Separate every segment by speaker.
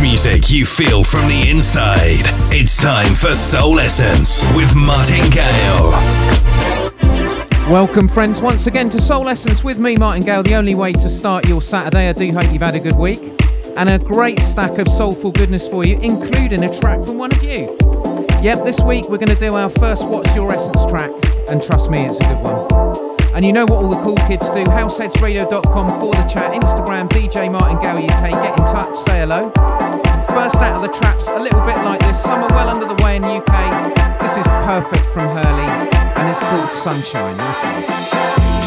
Speaker 1: music you feel from the inside. It's time for Soul Essence with Martin Gale.
Speaker 2: Welcome, friends, once again to Soul Essence with me, Martin Gale. The only way to start your Saturday. I do hope you've had a good week and a great stack of soulful goodness for you, including a track from one of you. Yep, this week we're going to do our first What's Your Essence track, and trust me, it's a good one. And you know what all the cool kids do househeadsradio.com for the chat, Instagram, DJ Martin Gale UK. Get in touch, say hello. First out of the traps, a little bit like this. Summer well under the way in UK. This is perfect from Hurley, and it's called Sunshine. Listen.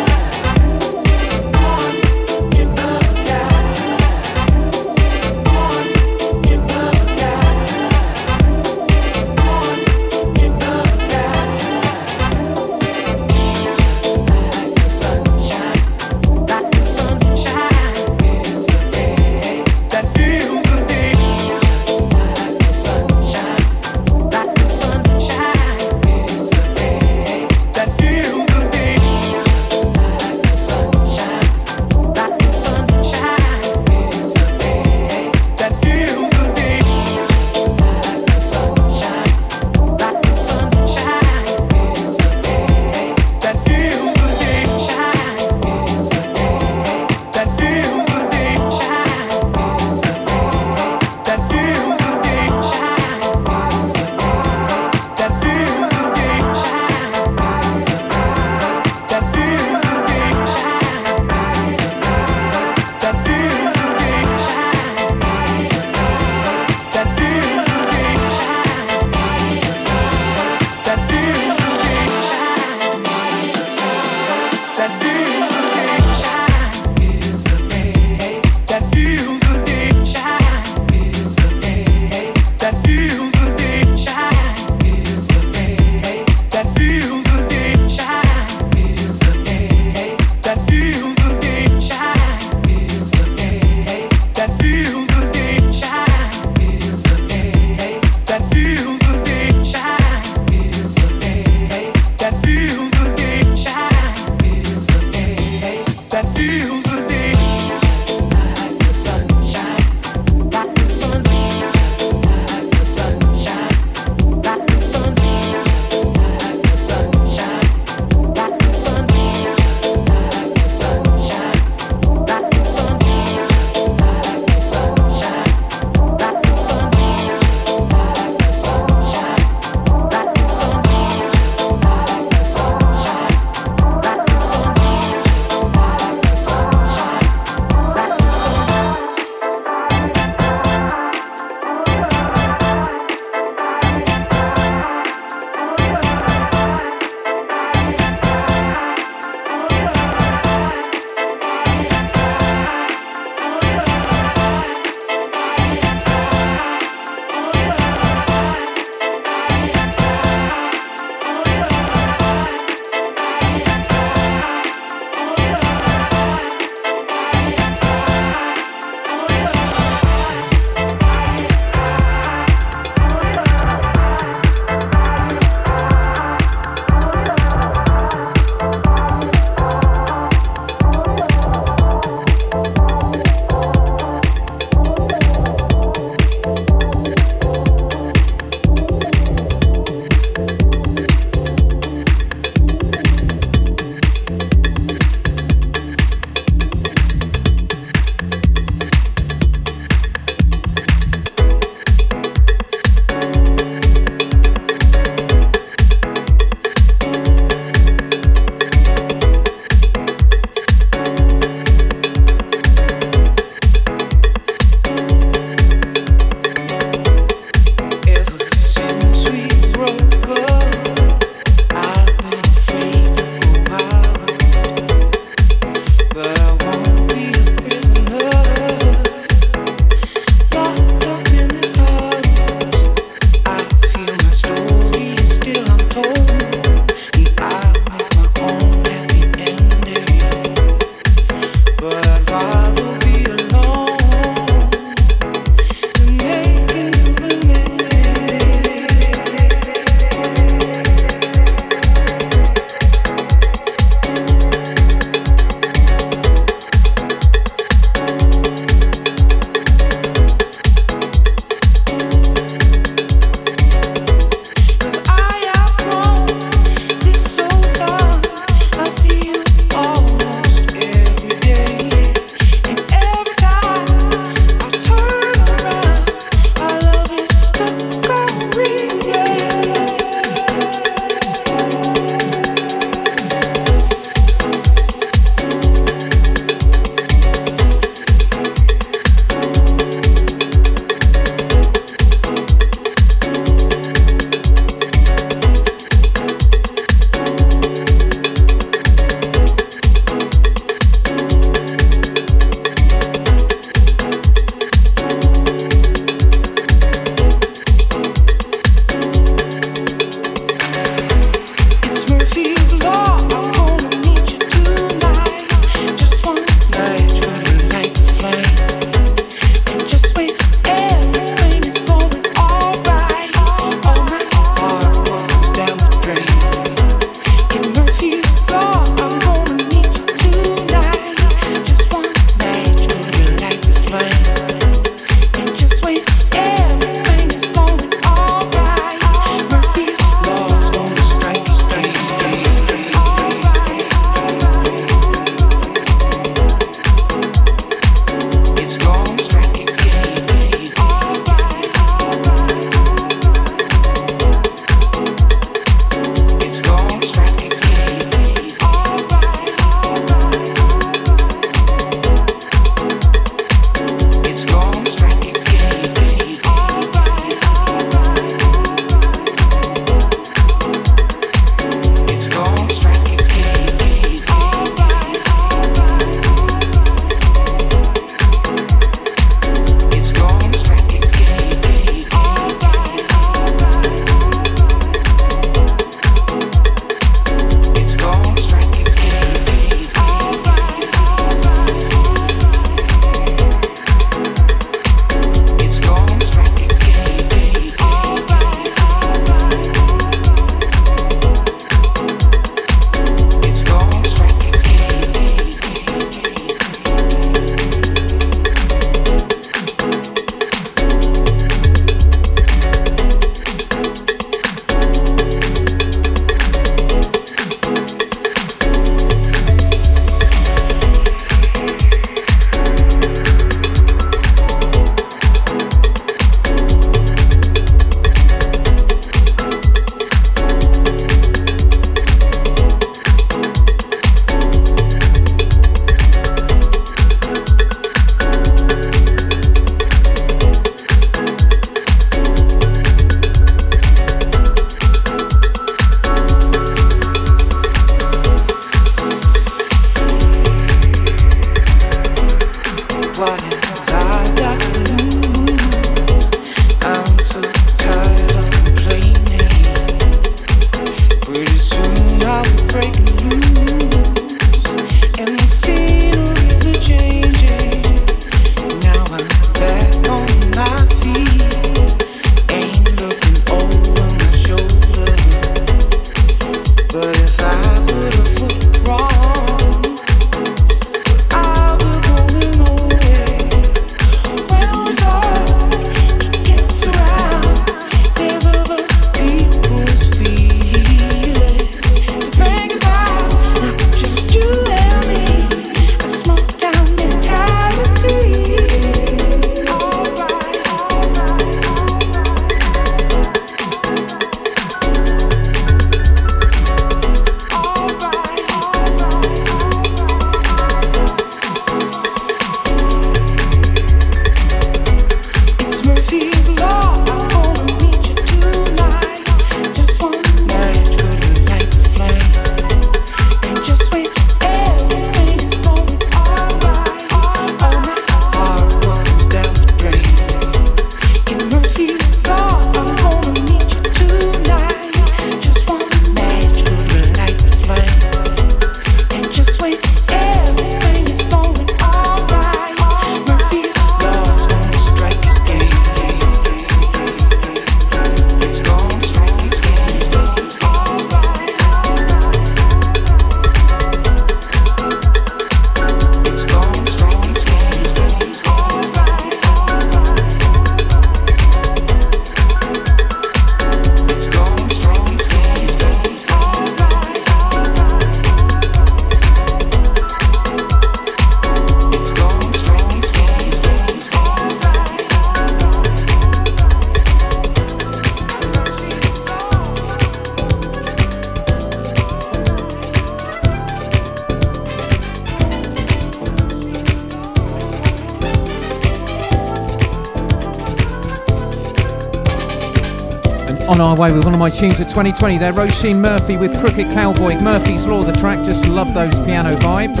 Speaker 3: away with one of my tunes of 2020 there, Roisin Murphy with Crooked Cowboy, Murphy's Law, the track, just love those piano vibes.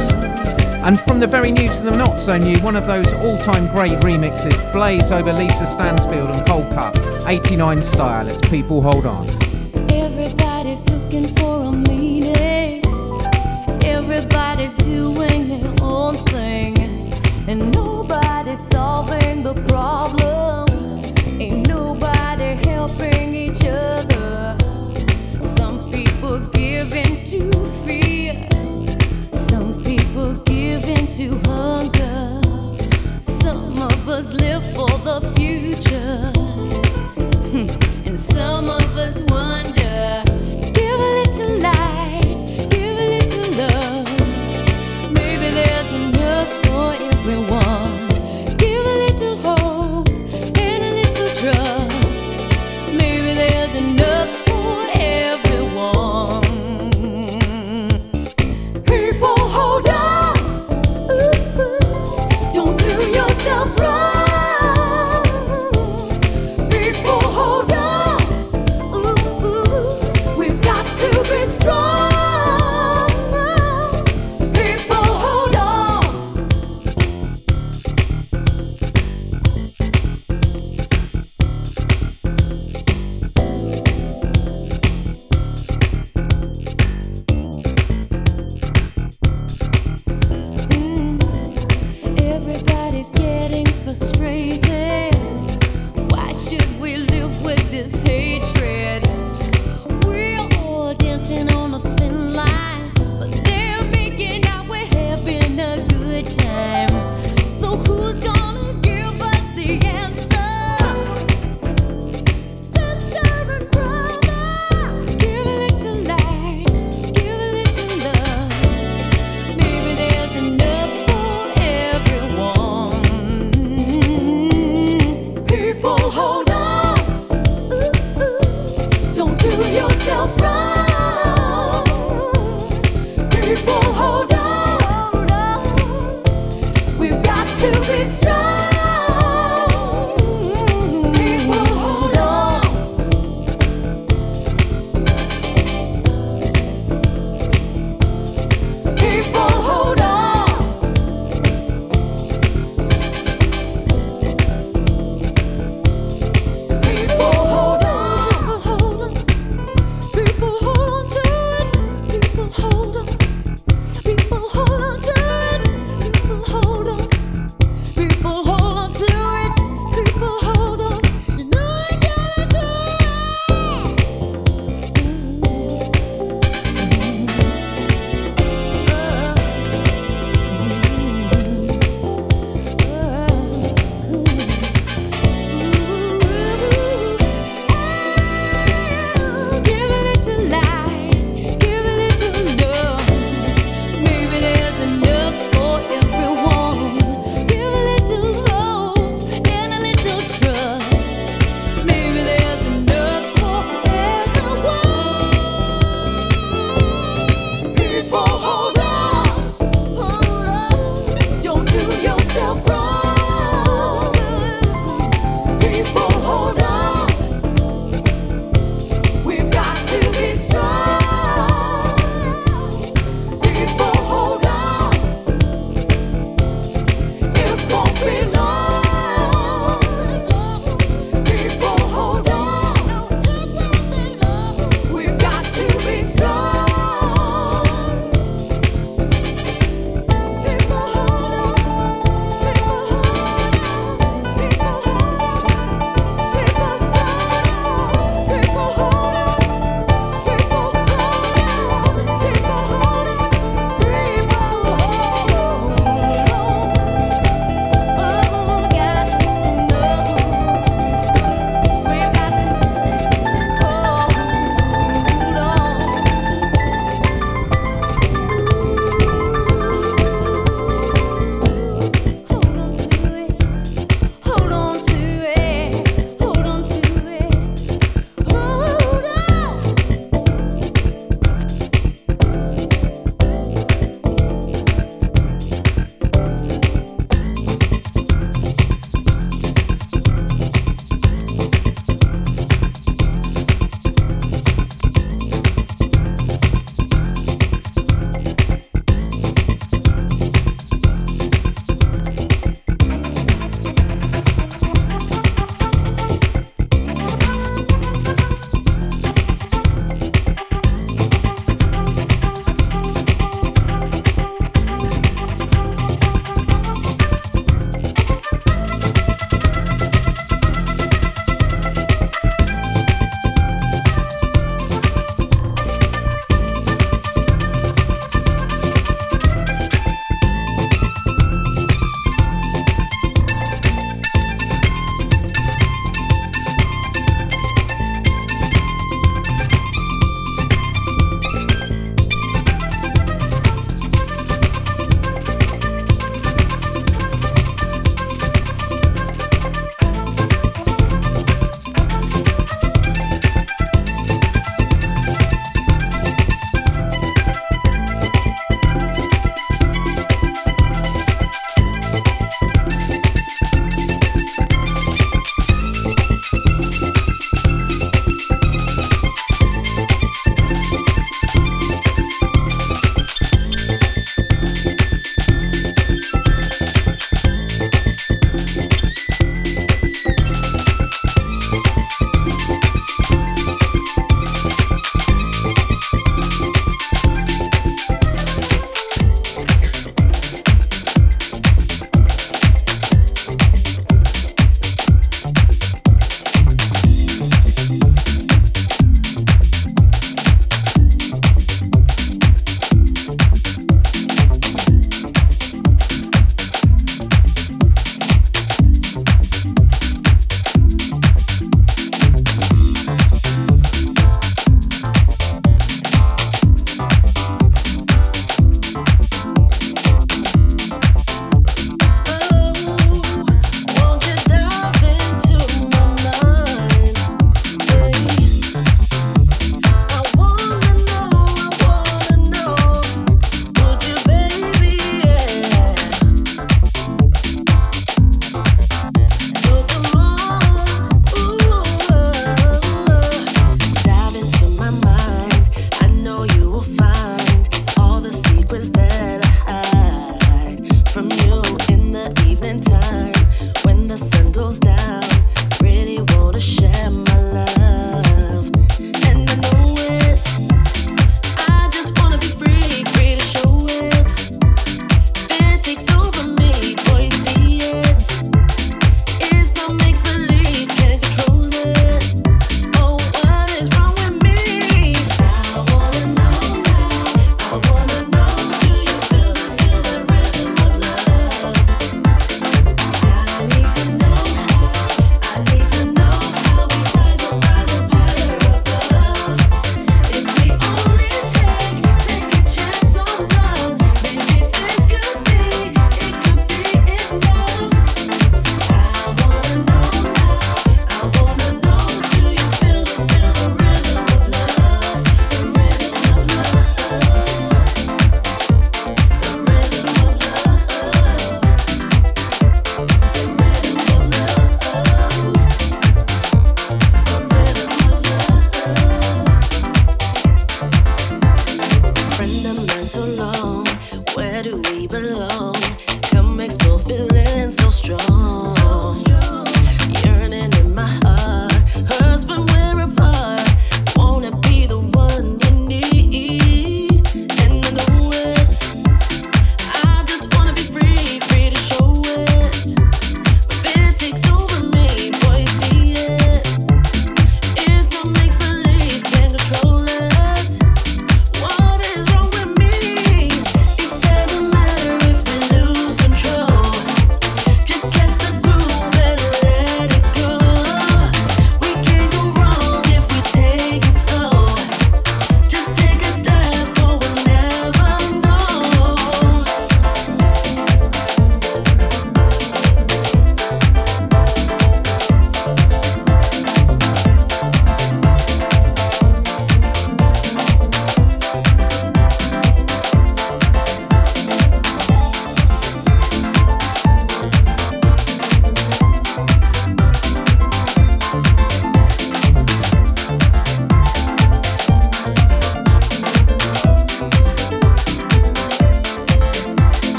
Speaker 3: And from the very new to the not so new, one of those all time great remixes, Blaze over Lisa Stansfield and Coldcut 89 style, it's People Hold On.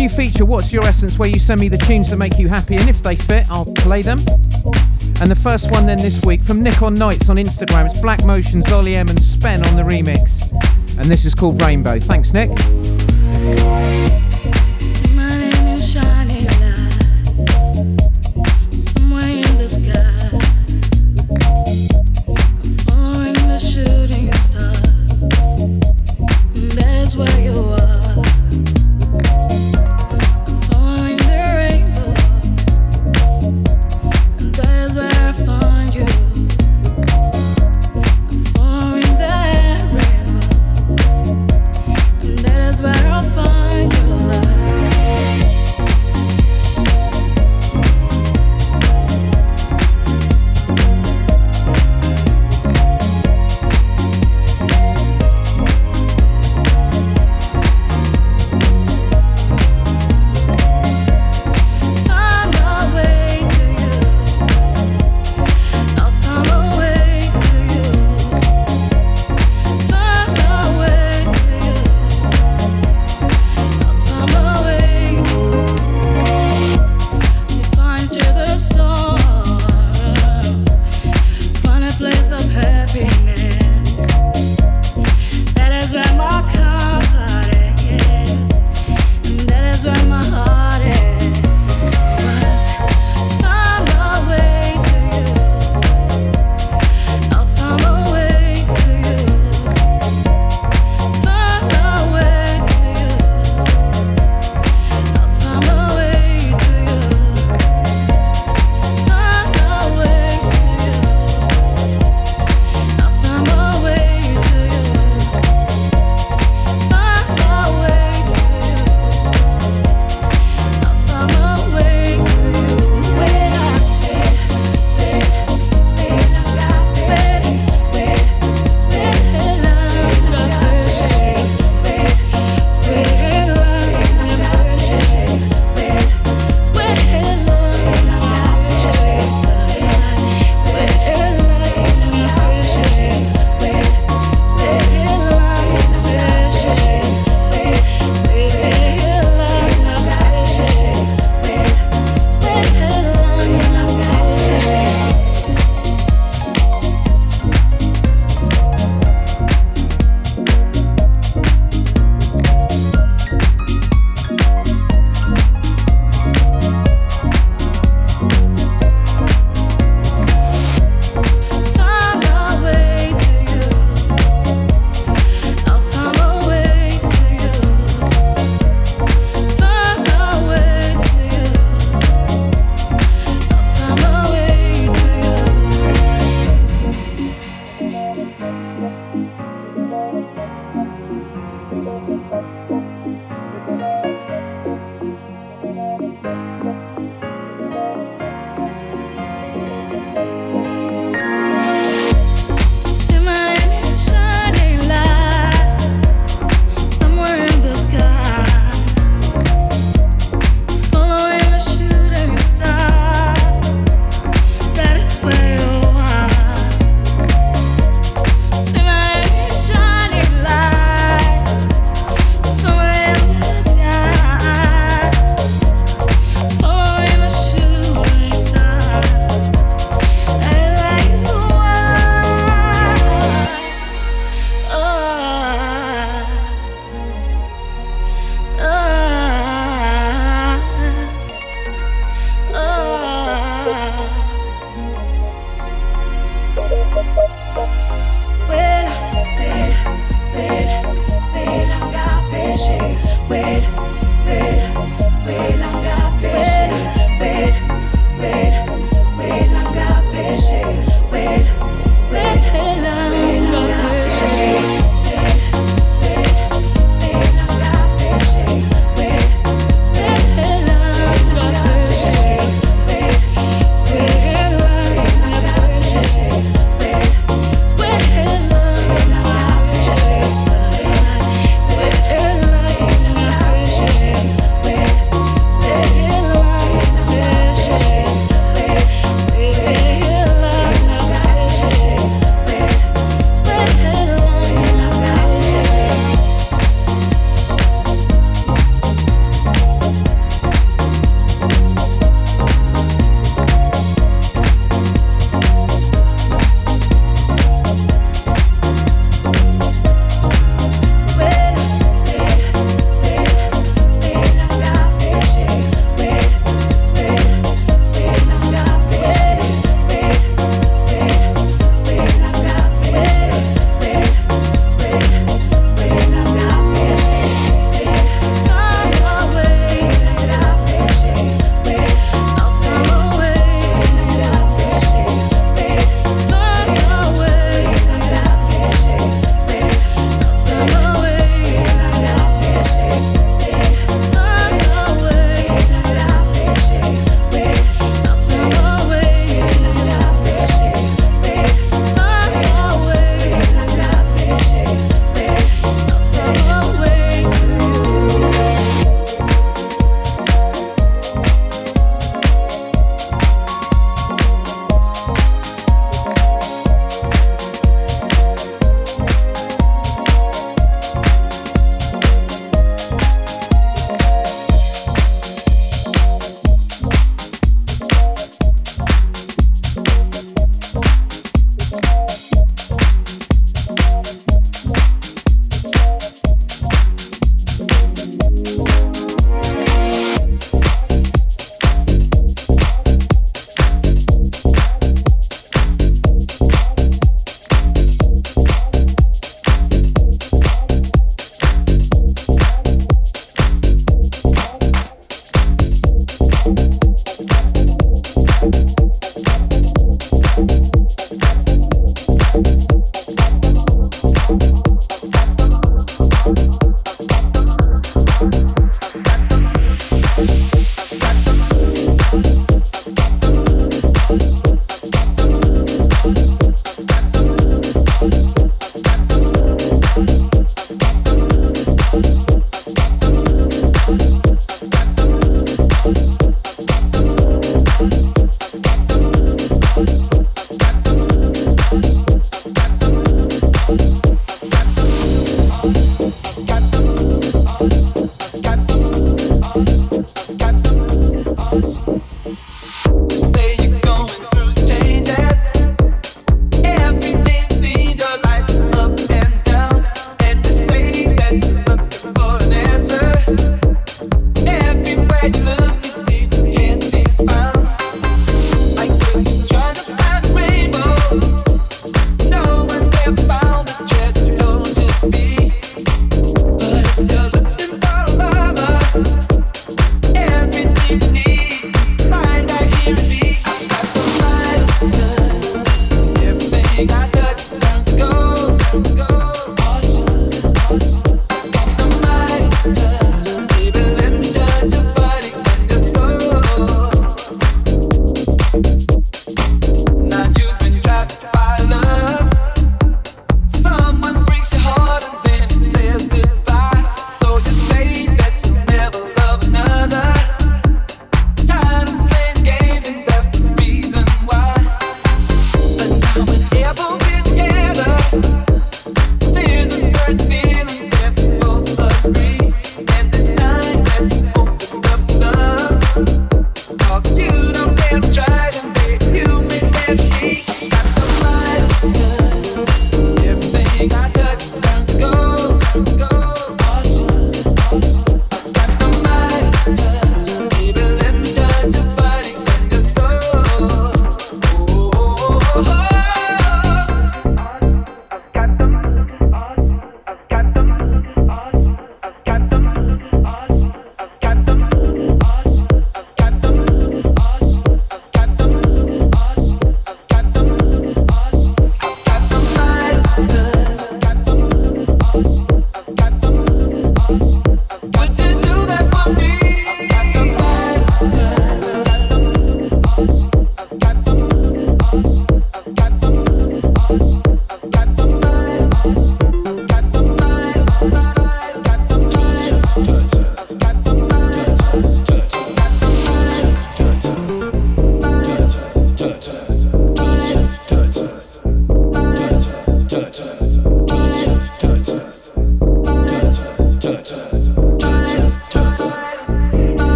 Speaker 4: New feature, What's Your Essence, where you send me the tunes that make you happy, and if they fit, I'll play them. And the first one then this week from Nick on Nights on Instagram, it's Black Motion, Zolly M, and Spen on the remix. And this is called Rainbow. Thanks, Nick.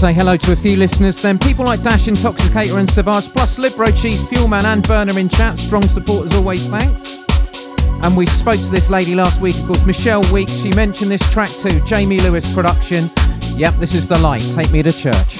Speaker 2: Say hello to a few listeners then. People like Dash Intoxicator and Savage, plus Libro Cheese, Fuelman, and Burner in chat. Strong support as always, thanks. And we spoke to this lady last week, of course, Michelle Weeks. She mentioned this track too, Jamie Lewis production. Yep, this is The Light. Take me to church.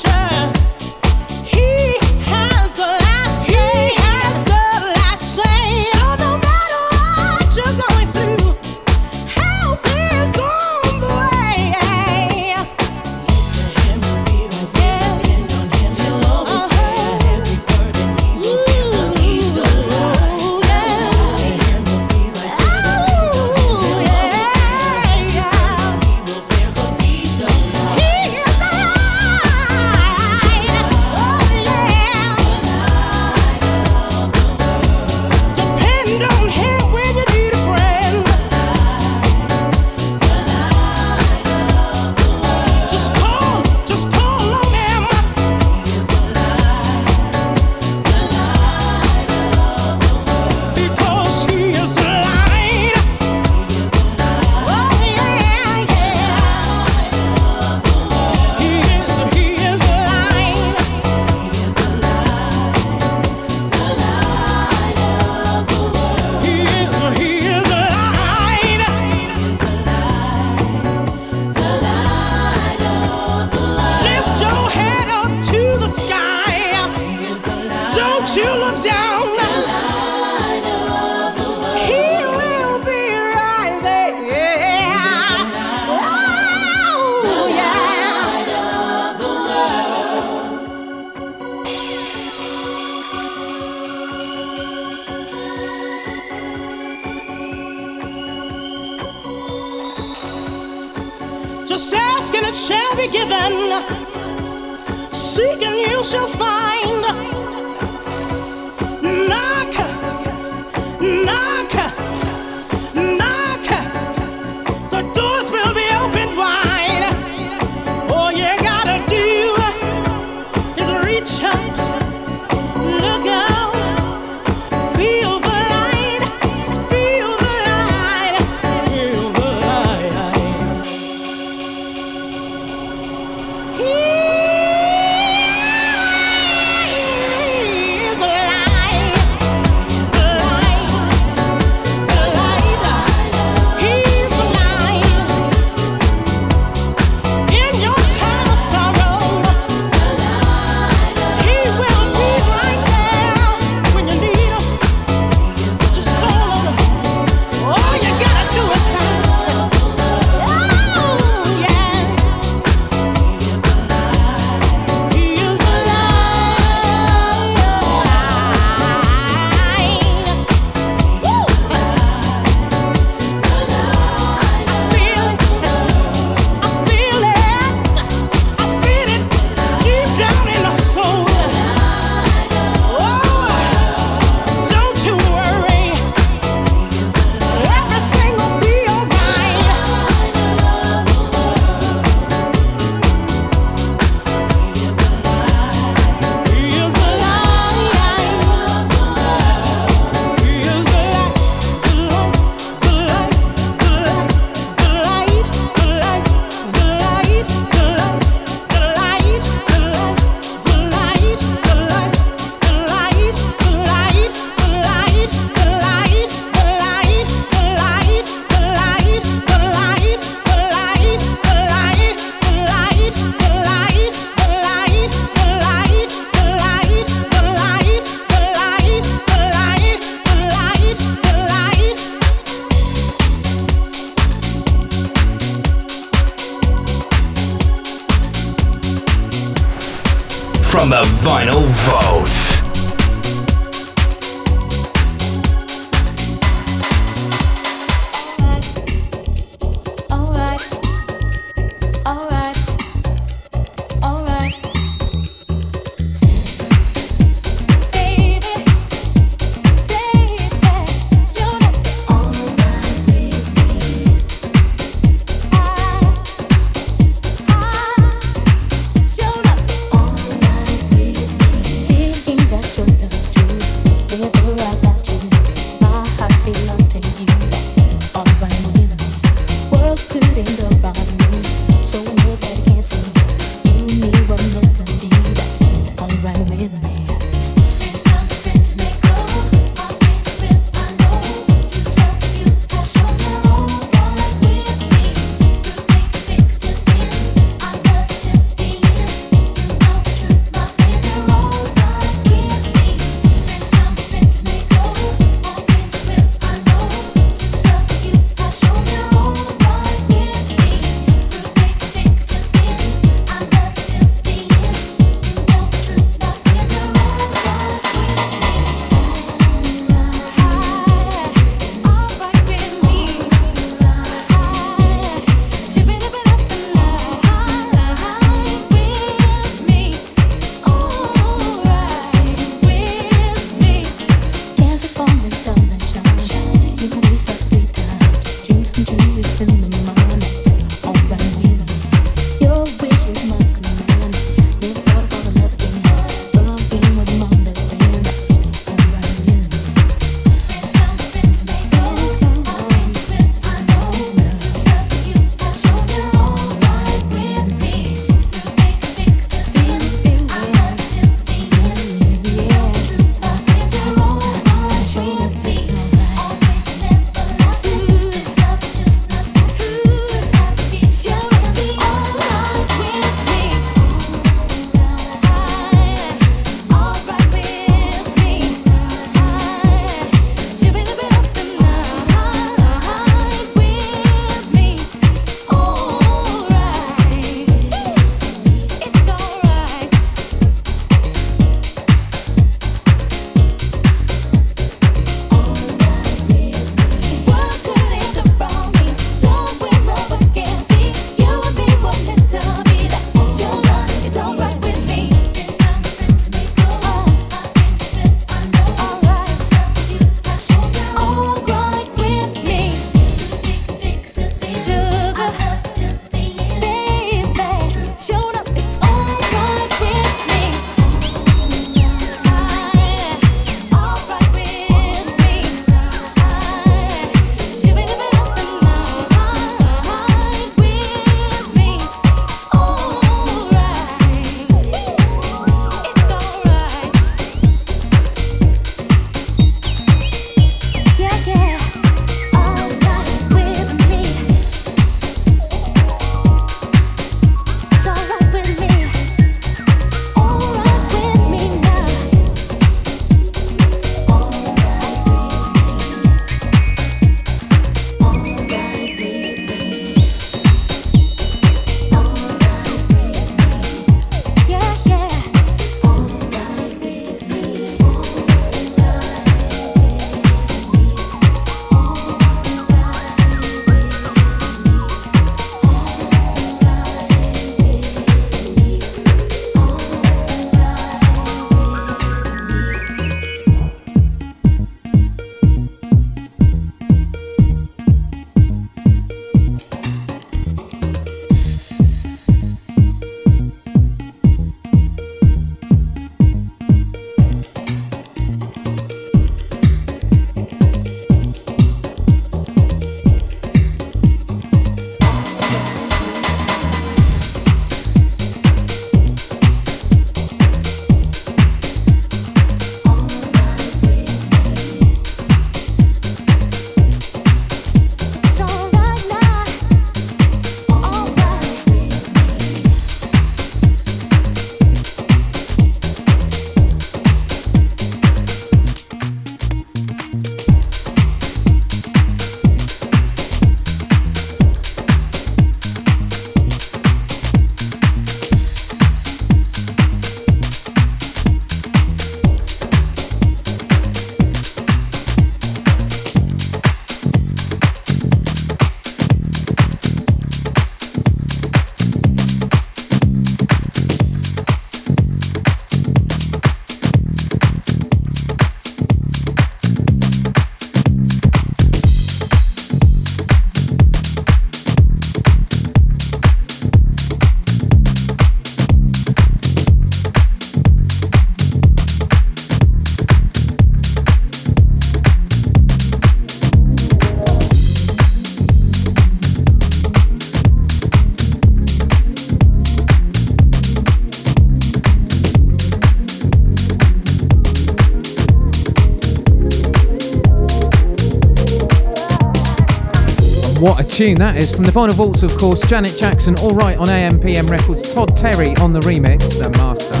Speaker 2: tune that is from the Vinyl Vaults, of course. Janet Jackson, all right on AMPM Records. Todd Terry on the remix, the master.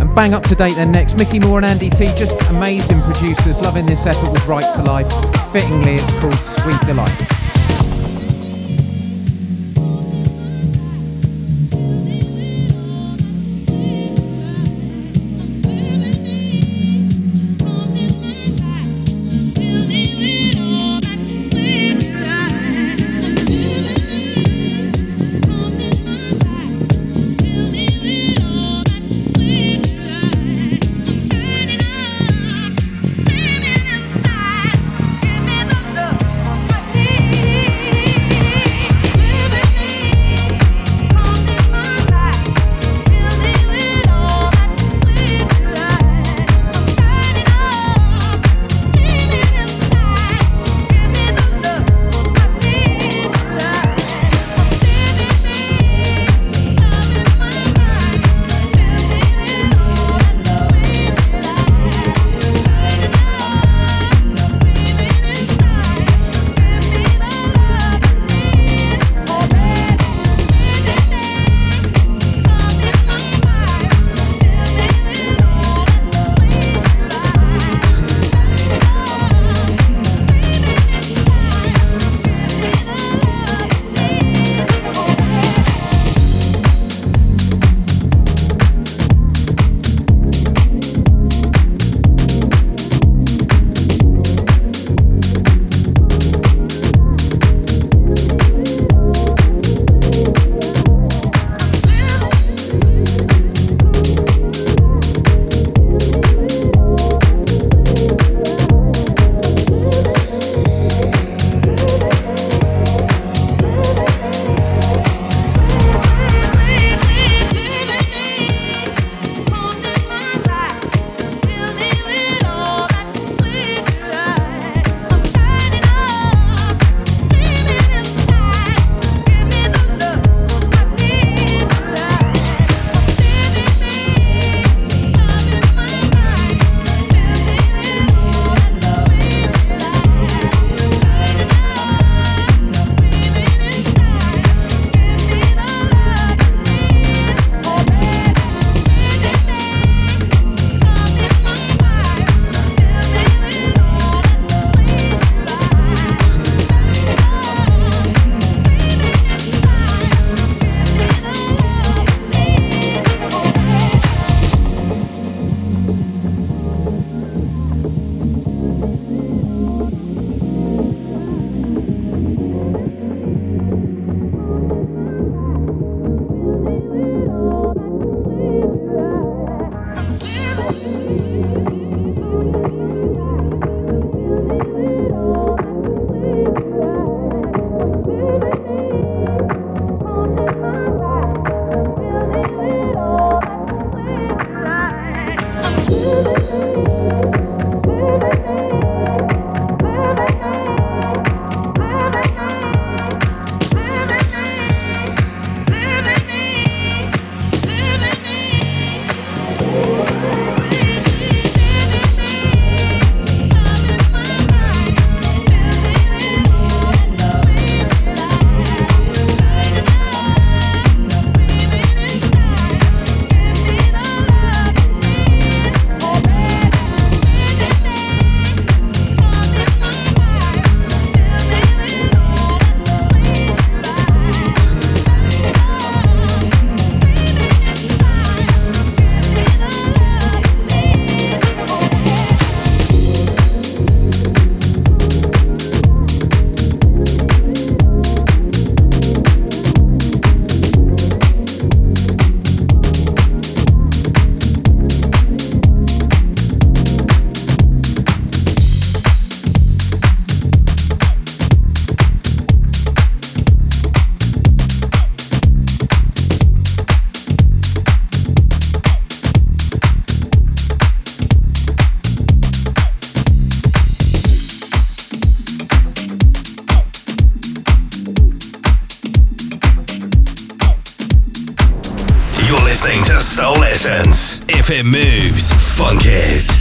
Speaker 2: And bang up to date then next, Micky More and Andy Tee, just amazing producers, loving this effort with Right to Life. Fittingly, it's called Sweet Delight.
Speaker 1: It moves, funk it.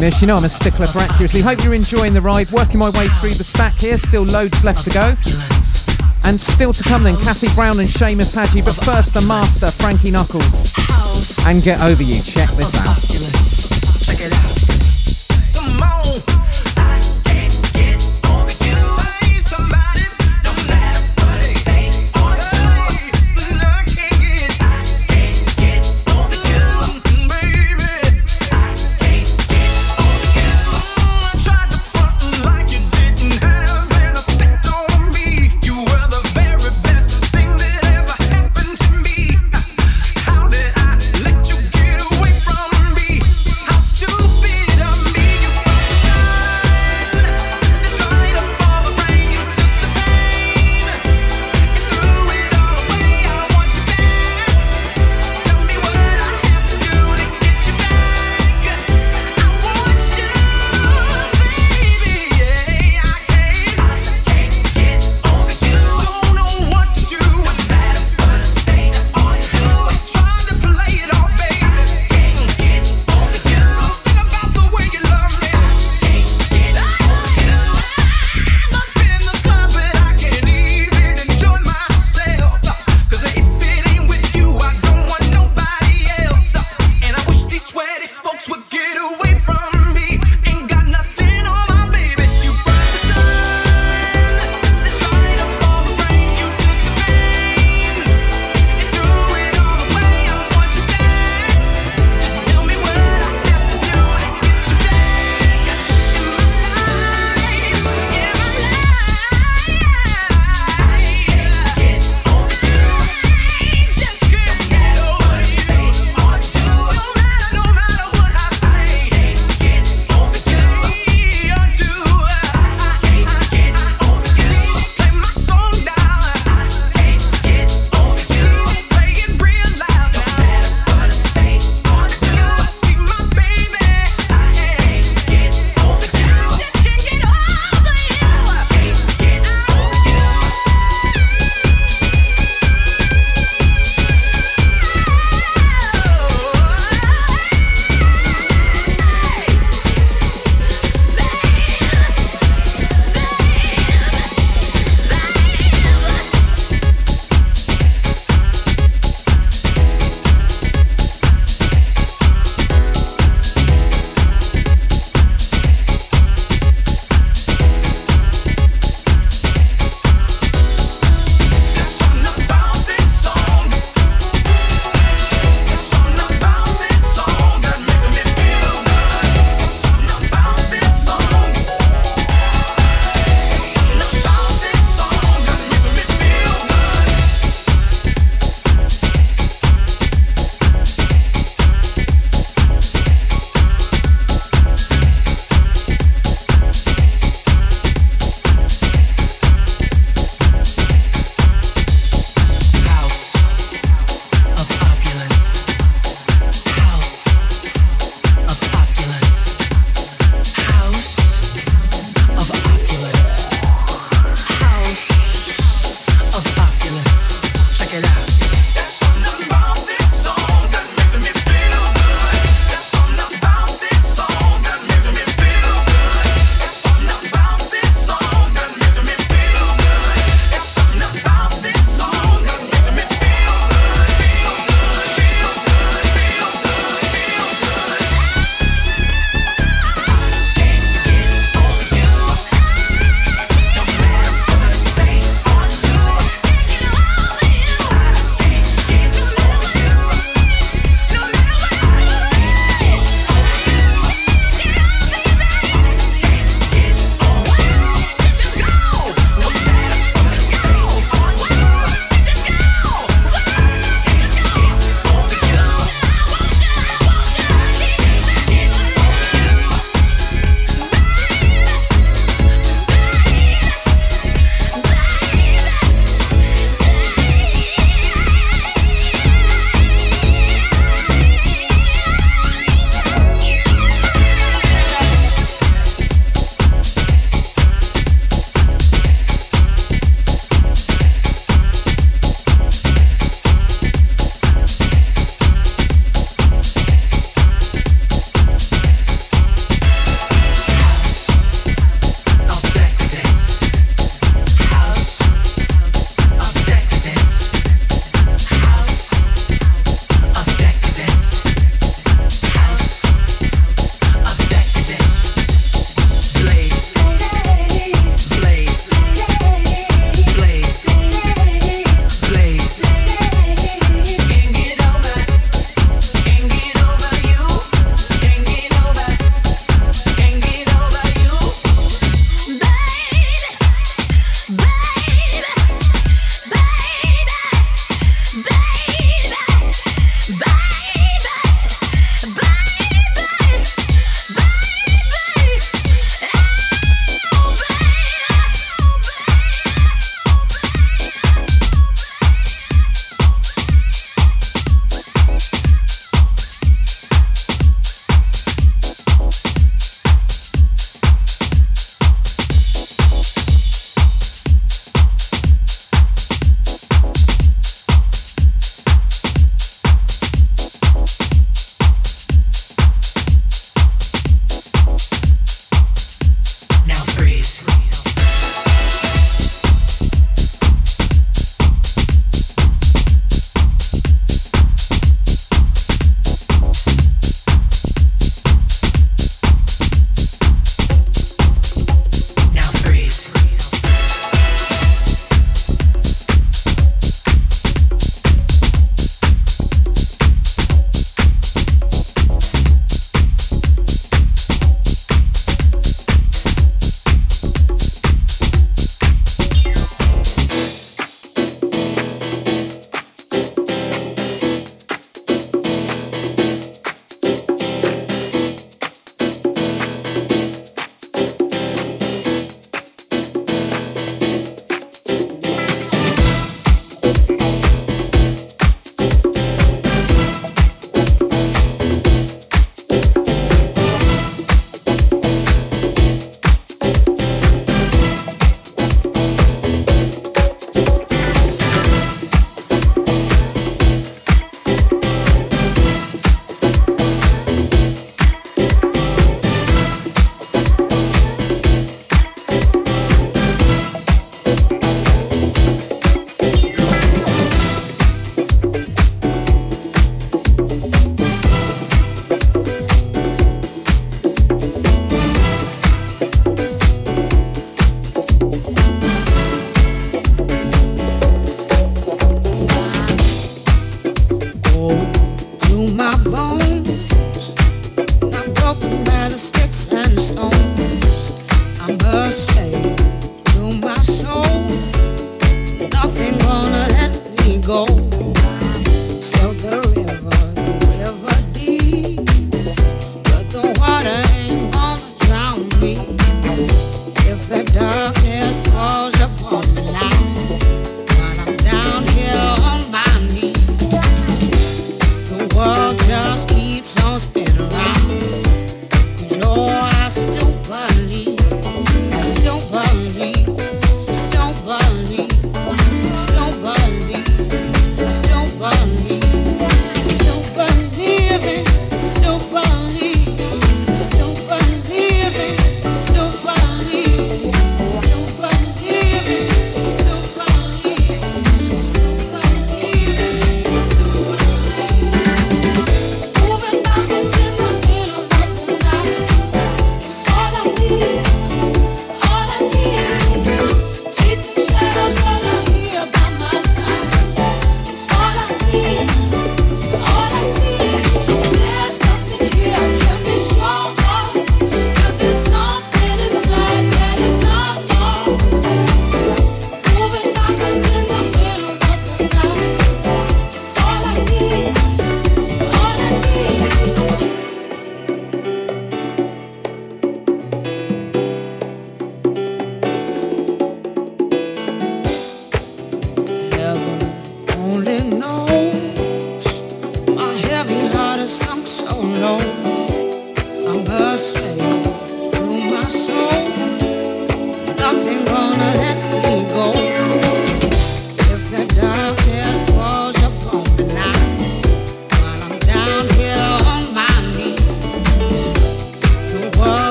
Speaker 5: Time-ish. You know I'm a stickler for accuracy. Hope you're enjoying the ride. Working my way through the stack here. Still loads left to go. And still to come then, Kathy Brown and Seamus Haji. But first, the master, Frankie Knuckles. And Get Over You. Check this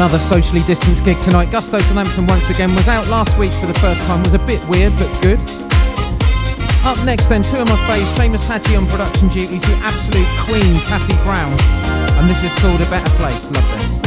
Speaker 6: another socially distanced gig tonight. Gusto Southampton once again was out last week for the first time. Was a bit weird but good. Up next then, two of my faves, Seamus Haji on production duties, the absolute queen, Kathy Brown. And this is called A Better Place. Love this.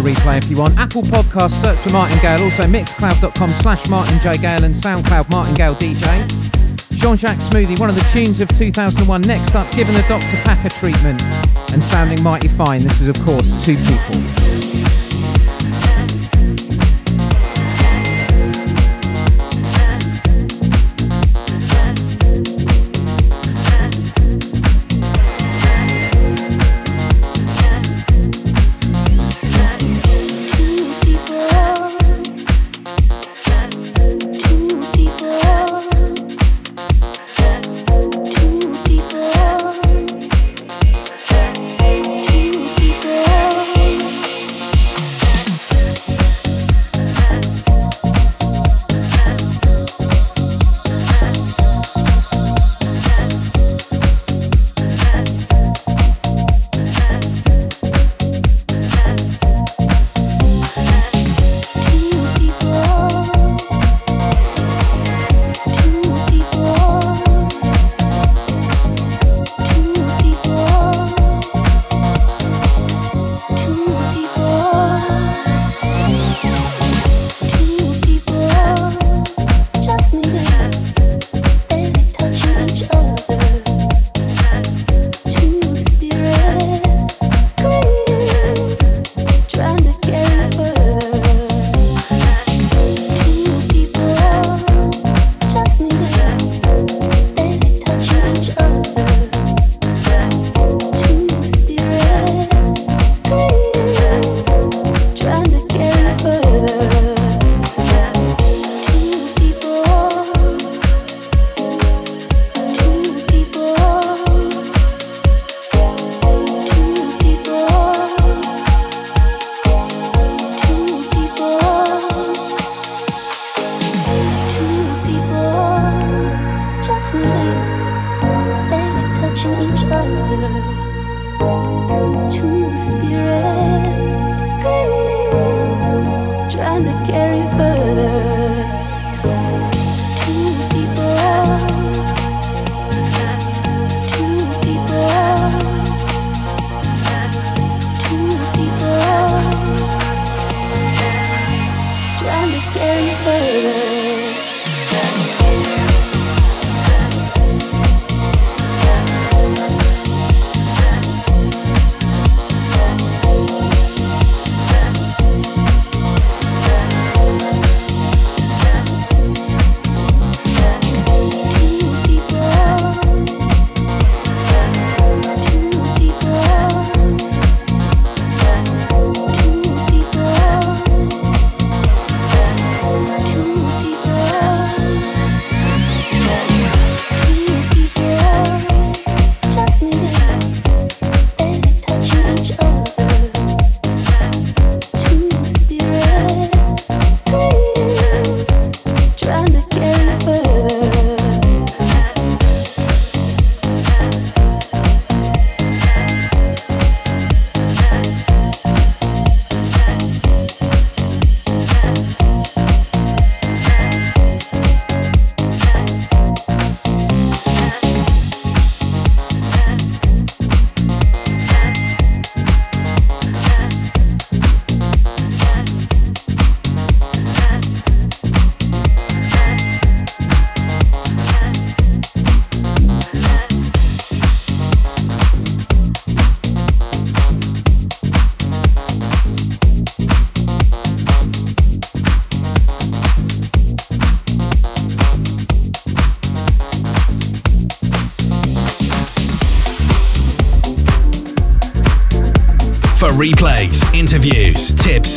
Speaker 4: Replay if you want. Apple Podcast, search for Martin Gale. Also mixcloud.com slash Martin J. Gale and SoundCloud Martin Gale DJ. Jean-Jacques Smoothie, one of the tunes of 2001. Next up, giving the Dr. Packer treatment and sounding mighty fine. This is, of course, Two People.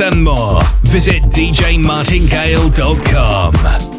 Speaker 1: And more, visit djmartingale.com.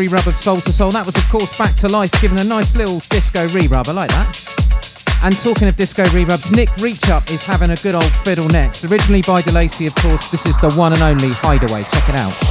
Speaker 3: re-rub of Soul II Soul. That was, of course, Back to Life, given a nice little disco re-rub. I like that. And talking of disco re-rubs, Nick Reachup is having a good old fiddle next. Originally by De'Lacy, of course, this is the one and only Hideaway. Check it out.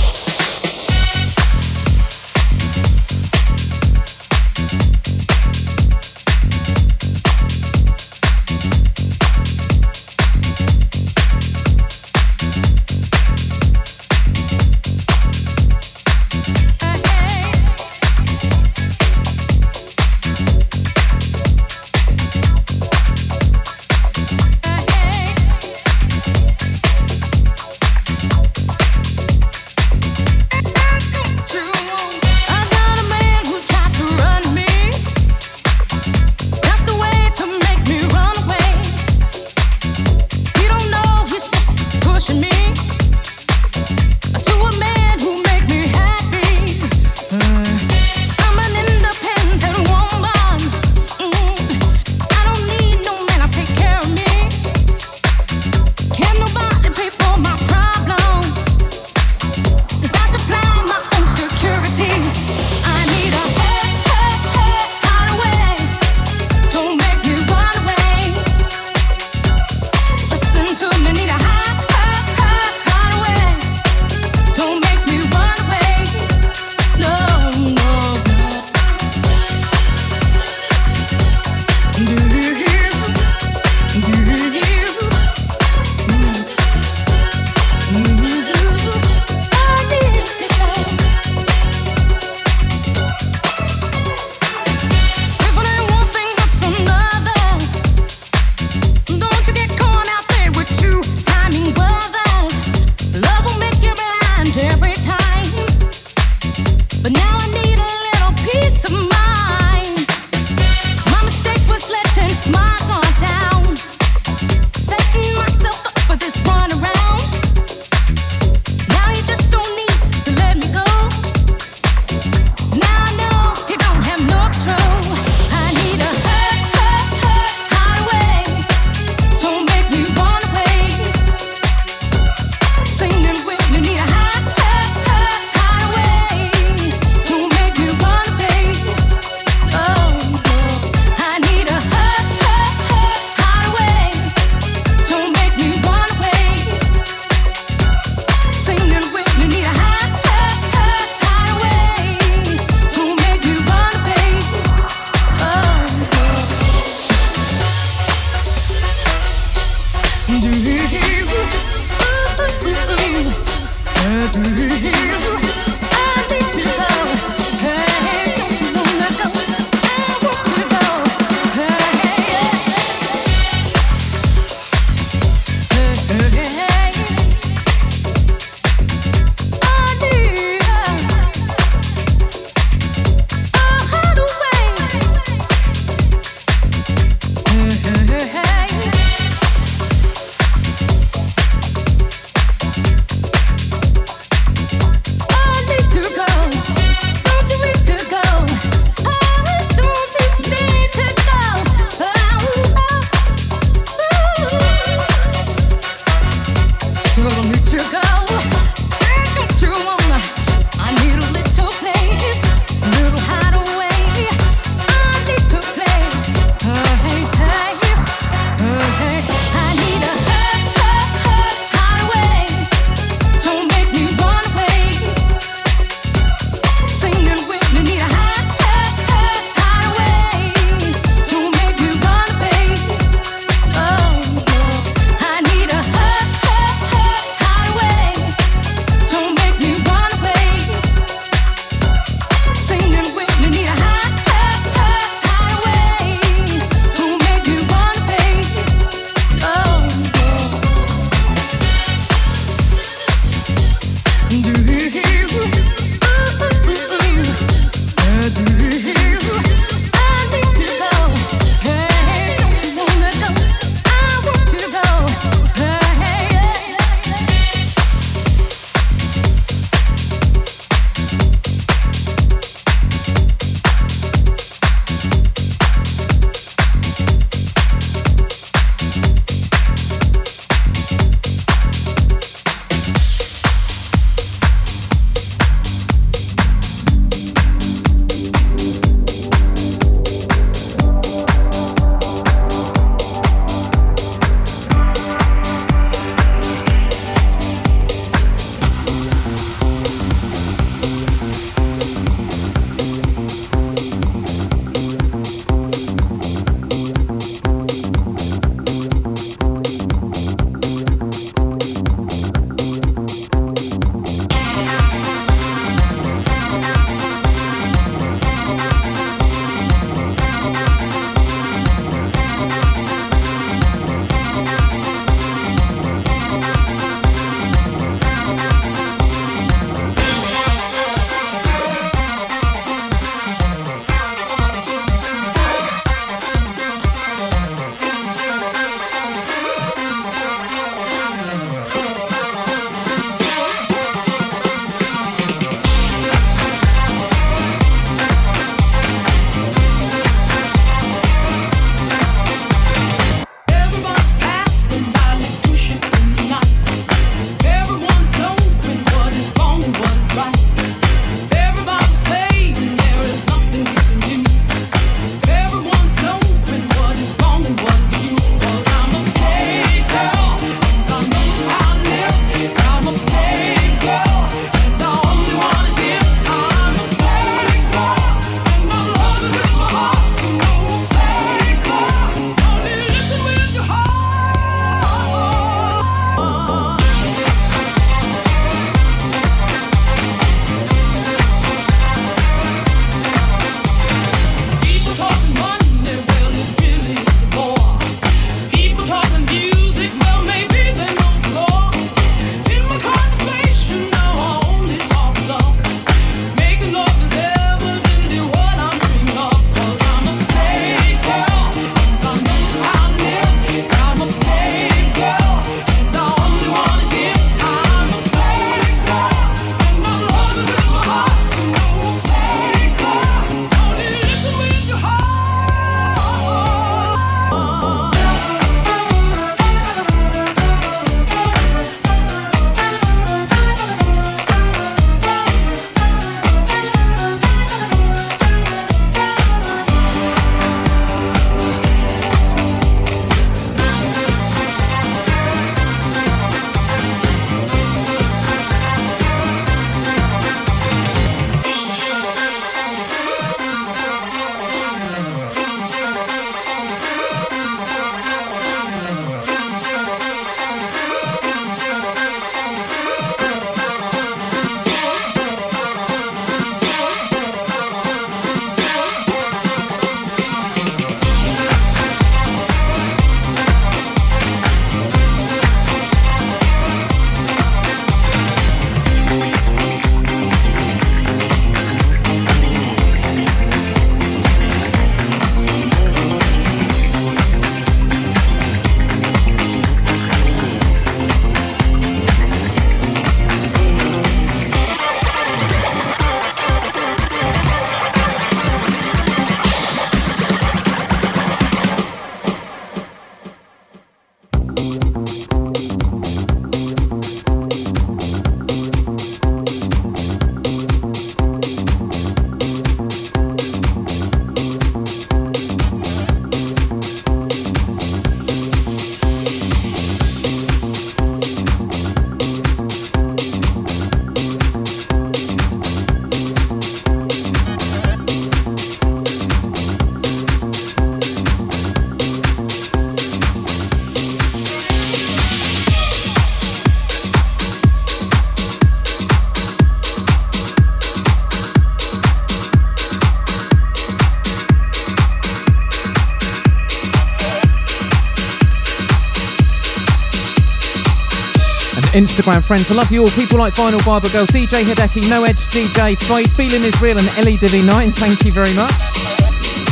Speaker 2: Instagram friends. I love you all. People like Vinyl Bible Girl, DJ Hideki, No Edge DJ, Feeling is Real, and Ellie Dilly 9. Thank you very much.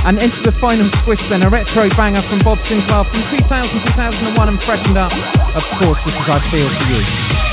Speaker 2: And into the final squish then, a retro banger from Bob Sinclar from 2000, 2001 and freshened up. Of course, this is I Feel For You.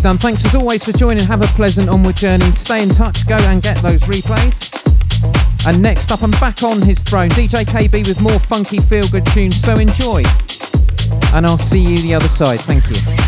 Speaker 2: Done. Thanks as always for joining. Have a pleasant onward journey. Stay in touch. Go and get those replays. And next up, I'm back on his throne. DJ KB with more funky feel good tunes. So enjoy. And I'll see you the other side. Thank you.